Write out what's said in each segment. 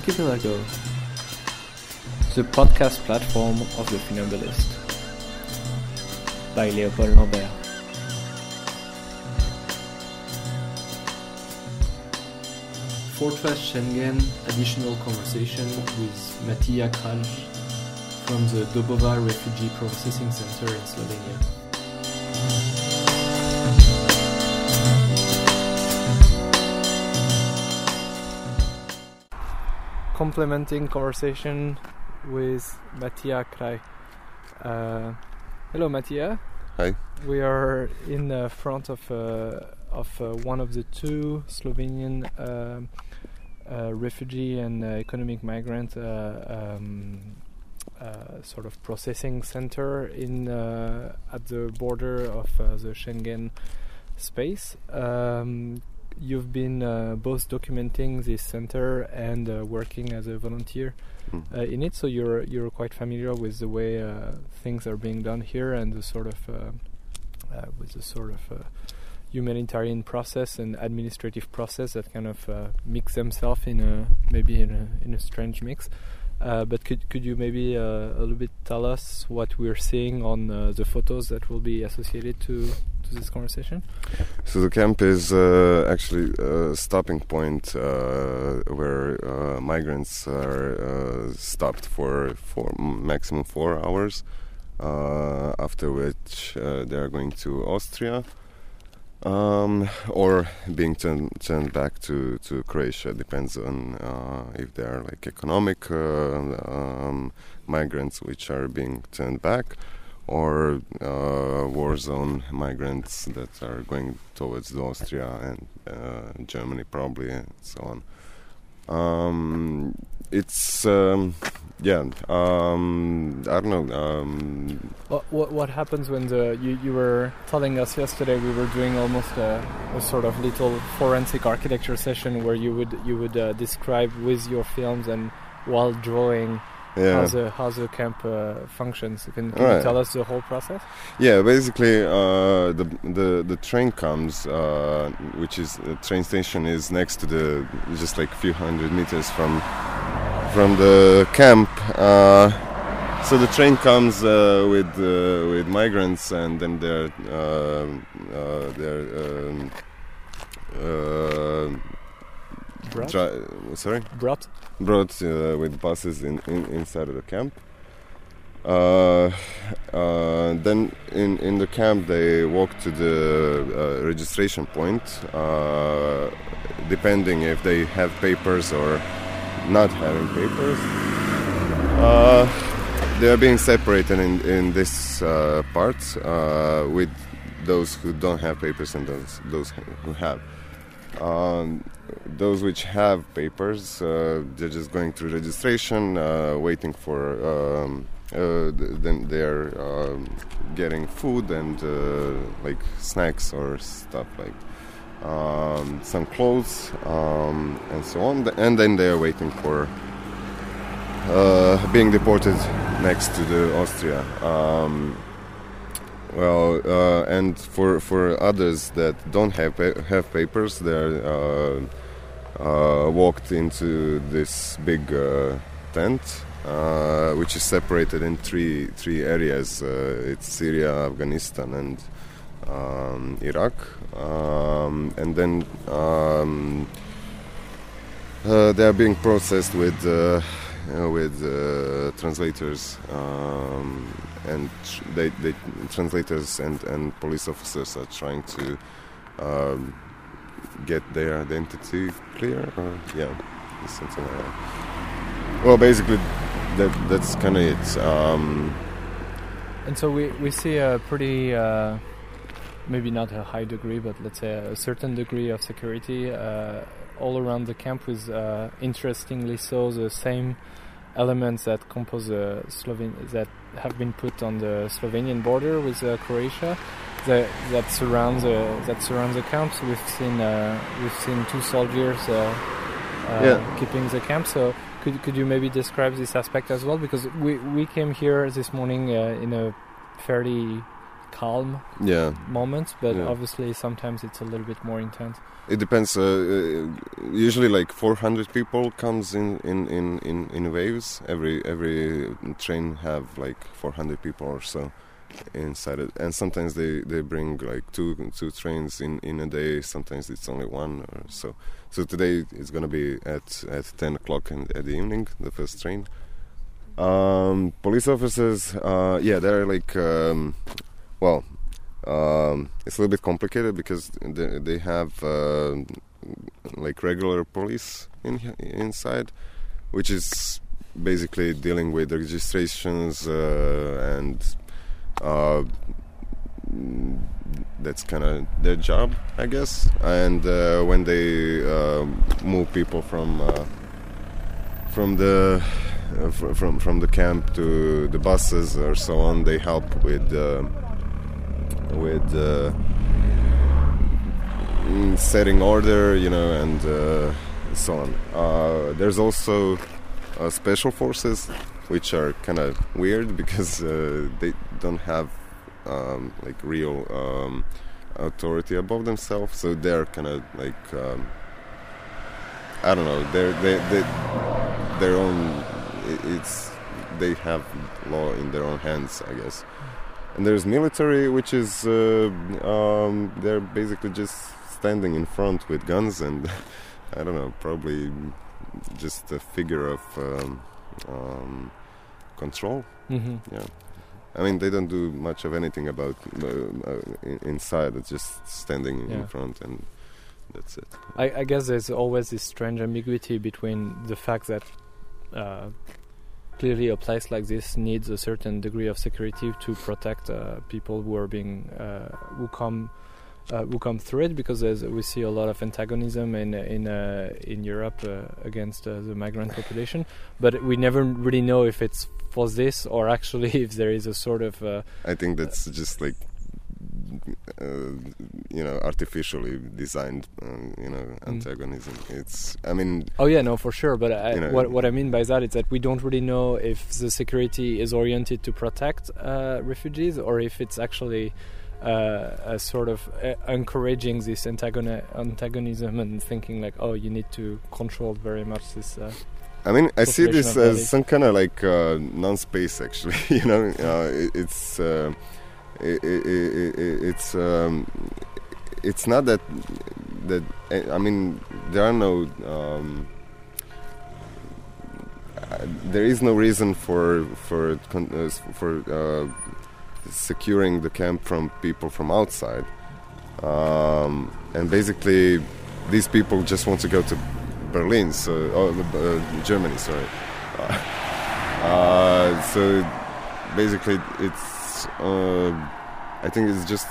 Archipelago, the podcast platform of the Funambulist, by Léopold Lambert. Fortress Schengen additional conversation with Matija Kralj from the Dobova Refugee Processing Center in Slovenia. Complementing conversation with Matija Kralj. Uh, hello, Matija. Hi. We are in uh, front of uh, of uh, one of the two Slovenian um, uh, refugee and economic migrant uh, um, uh, sort of processing center in uh, at the border of uh, the Schengen space. Um, you've been uh, both documenting this center and uh, working as a volunteer Mm. uh, in it, so you're you're quite familiar with the way uh, things are being done here and the sort of uh, uh, with the sort of uh, humanitarian process and administrative process that kind of uh, mix themselves in a maybe in a in a strange mix. Uh, but could could you maybe uh, a little bit tell us what we're seeing on uh, the photos that will be associated to to this conversation? So the camp is uh, actually a stopping point uh, where uh, migrants are uh, stopped for for maximum four hours, uh, after which uh, they are going to Austria. Um, or being turned turned back to, to Croatia depends on if they are like economic um, migrants which are being turned back, or uh, war zone migrants that are going towards Austria and uh, Germany probably and so on. Um, it's um, yeah. Um, I don't know. Um, What, what what happens when the you, you were telling us yesterday we were doing almost a, a sort of little forensic architecture session where you would you would uh, describe with your films and while drawing yeah. how the how the camp uh, functions. Can, can you tell us the whole process? Yeah, basically, uh, the the the train comes, uh, which is the train station is next to the just like a few hundred meters from from the camp. Uh, so the train comes uh, with uh, with migrants, and then they're uh, uh, they're um, uh, Brought? dri- sorry Brought? brought uh, with buses in, in inside of the camp. Uh, uh, then in, in the camp they walk to the uh, registration point, uh, depending if they have papers or not having papers. Uh, they are being separated in, in this uh, part uh, with those who don't have papers and those those who have. Um, those which have papers, uh, they're just going through registration, uh, waiting for. Um, uh, then they're um, getting food and uh, like snacks or stuff like um, some clothes um, and so on. And then they're waiting for uh, being deported next to the Austria. Well, uh, and for for others that don't have pa- have papers, they're uh, uh, walked into this big uh, tent, uh, which is separated in three three areas. It's Syria, Afghanistan, and um, Iraq, um, and then. Um, they are being processed with with uh, translators um, and they, they translators and, and police officers are trying to um, get their identity clear or yeah something like that. Well, basically that that's kind of it. Um, And so we, we see a pretty, uh, maybe not a high degree, but let's say a certain degree of security uh, all around the camp with, uh, interestingly so, the same elements that compose the Sloven that have been put on the Slovenian border with uh, Croatia that that surrounds the that surrounds the camps. We've seen uh, we've seen two soldiers uh, uh, Yeah. keeping the camp. So could could you maybe describe this aspect as well? Because we we came here this morning uh, in a fairly calm yeah. moments, but Yeah. obviously sometimes it's a little bit more intense. It depends. Uh, uh, usually, like 400 people comes in in, in, in in waves. Every every train have like 400 people or so inside it, and sometimes they, they bring like two two trains in, in a day. Sometimes it's only one or so. So today it's gonna be at at 10 o'clock in at the evening, the first train. Um, police officers, uh, yeah, they're like, um, well, um, it's a little bit complicated because they, they have uh, like regular police in inside, which is basically dealing with registrations uh, and uh, that's kind of their job, I guess. And uh, when they uh, move people from uh, from the from from the camp to the buses or so on, they help with with uh, mm, setting order, you know, and uh, so on. Uh, there's also uh, special forces, which are kind of weird because uh, they don't have um, like real um, authority above themselves, so they're kind of like um, I don't know, they're they they their own. It's they have law in their own hands, I guess. And there's military, which is uh, um, they're basically just standing in front with guns and I don't know, probably just a figure of um, um, control. hmm Yeah, I mean they don't do much of anything about uh, uh, inside. It's just standing in front and that's it. I, I guess there's always this strange ambiguity between the fact that uh, clearly a place like this needs a certain degree of security to protect uh, people who are being uh, who come uh, who come through it because we see a lot of antagonism in in uh, in Europe uh, against uh, the migrant population, but we never really know if it's for this or actually if there is a sort of I think that's just like you know artificially designed um, you know Mm. antagonism. It's I mean Oh yeah, no, for sure. But I, You know- what what I mean by that is that we don't really know if the security is oriented to protect uh, refugees or if it's actually uh, a sort of uh, encouraging this antagoni- antagonism and thinking like, oh, you need to control very much this. Uh, I mean I see this as some kind of like uh, non-space actually. you know uh, it, it's uh, it, it, it, it- it's um, it's not that that I mean there are no. Um, uh, there is no reason for for uh, for uh, securing the camp from people from outside, um, and basically these people just want to go to Berlin, so oh, uh, Germany, sorry. Uh, so basically, it's uh, I think it's just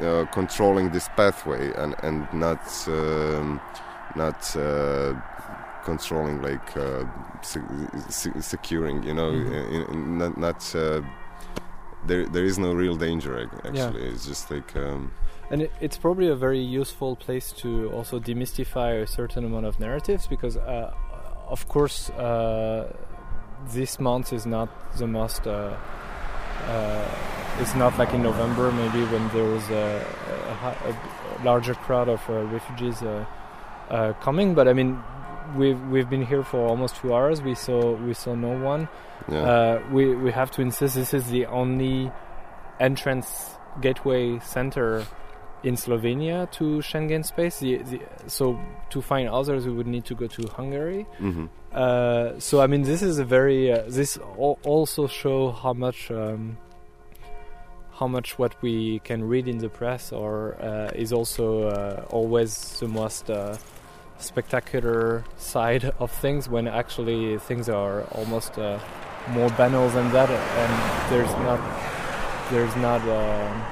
uh, controlling this pathway and and not um, not uh, controlling like uh, se- se- securing, you know, Mhm. in, in, not not. Uh, there, there is no real danger. ac- Actually, it's just like um, and it, it's probably a very useful place to also demystify a certain amount of narratives because, uh, of course, uh, this month is not the most. Uh, it's not like in November, maybe when there was a, a, a larger crowd of uh, refugees uh, uh, coming. But I mean, we've we've been here for almost two hours. We saw we saw no one. yeah. Uh, we we have to insist this is the only entrance gateway center in Slovenia to Schengen space. The, the, so to find others, we would need to go to Hungary. hmm Uh, so I mean, this is a very uh, this al- also show how much um, how much what we can read in the press or uh, is also uh, always the most uh, spectacular side of things when actually things are almost uh, more banal than that and there's not there's not um,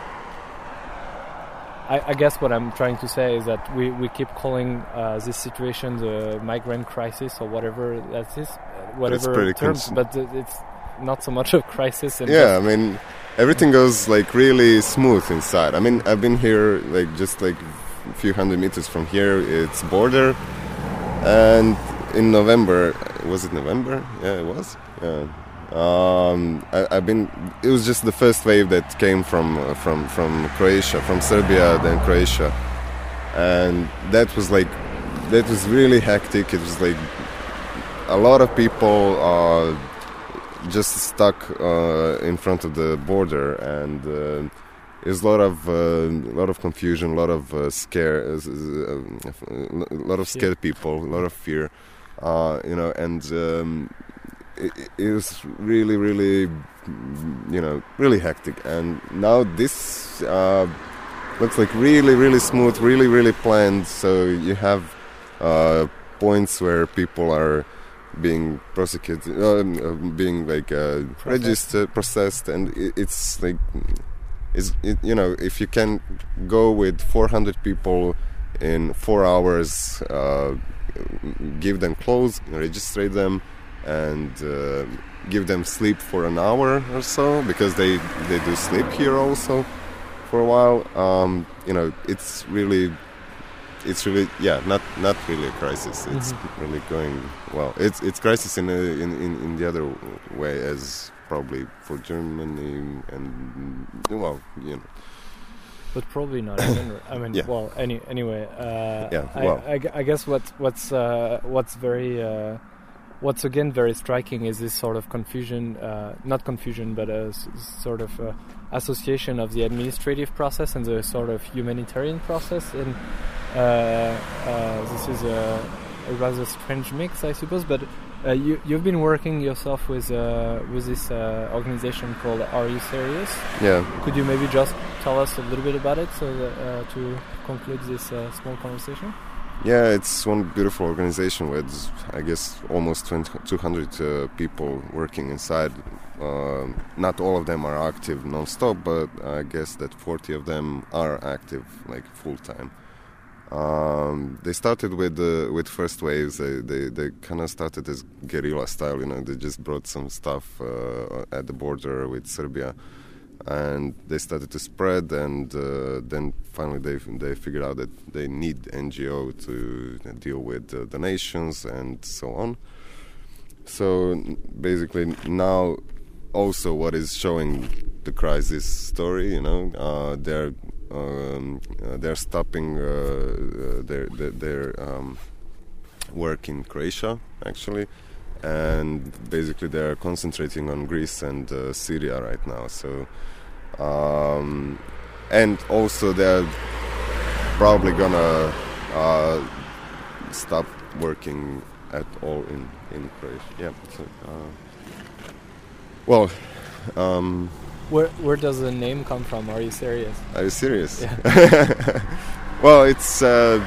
I, I guess what I'm trying to say is that we, we keep calling uh, this situation the migrant crisis or whatever that is, whatever terms, cons- but it's not so much a crisis. And yeah, I mean, everything goes like really smooth inside. I mean, I've been here like just like a few hundred meters from here. It's border, and in November, was it November? Yeah, it was. Yeah, Um, I, have been. It was just the first wave that came from from from Croatia, from Serbia, then Croatia, and that was like that was really hectic. It was like a lot of people uh, just stuck uh, in front of the border, and uh, there's a lot of uh, a lot of confusion, a lot of uh, scare, uh, a lot of scared people, a lot of fear, you know, and. Um, it, it was really, really, you know, really hectic. And now this looks like really, really smooth, really, really planned. So you have uh, points where people are being prosecuted, uh, being like uh, registered, processed, and it, it's like, is it, you know, if you can go with 400 people in four hours, uh, give them clothes, register them, and uh, give them sleep for an hour or so because they they do sleep here also for a while. Um, you know, it's really it's really yeah not not really a crisis it's mm-hmm. really going well it's it's crisis in, a, in, in in the other way as probably for germany and well you know but probably not even i mean yeah. well any anyway uh, yeah well. I, I, I guess what what's uh, what's very uh, what's again very striking is this sort of confusion, uh, not confusion, but a s- sort of uh, association of the administrative process and the sort of humanitarian process. And uh, uh this is a, a, rather strange mix, I suppose. But uh, you, you've been working yourself with uh, with this organization called Are You Serious? Yeah. Could you maybe just tell us a little bit about it so that, to conclude this small conversation? Yeah, it's one beautiful organization with, I guess, almost 20, 200 uh, people working inside. Uh, not all of them are active non-stop, but I guess that 40 of them are active, like full time. Um, they started with uh, with first waves. They they, they kind of started as guerrilla style. You know, they just brought some stuff uh, at the border with Serbia and they started to spread and uh, then finally they they figured out that they need NGO to deal with uh, donations and so on. So basically now also what is showing the crisis story you know uh, they're um, uh, they're stopping uh, uh, their their, their um, work in Croatia actually and basically they're concentrating on Greece and uh, Syria right now. So, um, and also they're probably gonna uh, stop working at all in in Croatia. Yeah. So, uh, well. Um, where where does the name come from? Are you serious? Are you serious? Yeah. well, it's uh,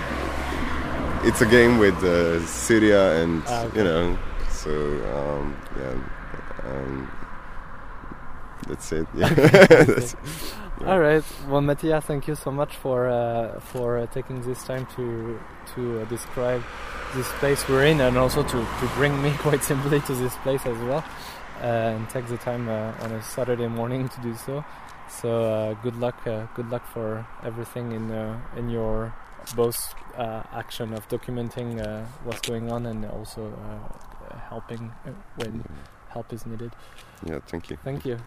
it's a game with uh, Syria and ah, okay. you know so um, yeah, um, that's it. Yeah. that's, yeah. All right. Well, Matija, thank you so much for uh, for uh, taking this time to to uh, describe this place we're in, and also to, to bring me quite simply to this place as well, and take the time uh, on a Saturday morning to do so. So uh, good luck, uh, good luck for everything in in your both action of documenting what's going on and also helping uh, when help is needed. Yeah, thank you. Thank you.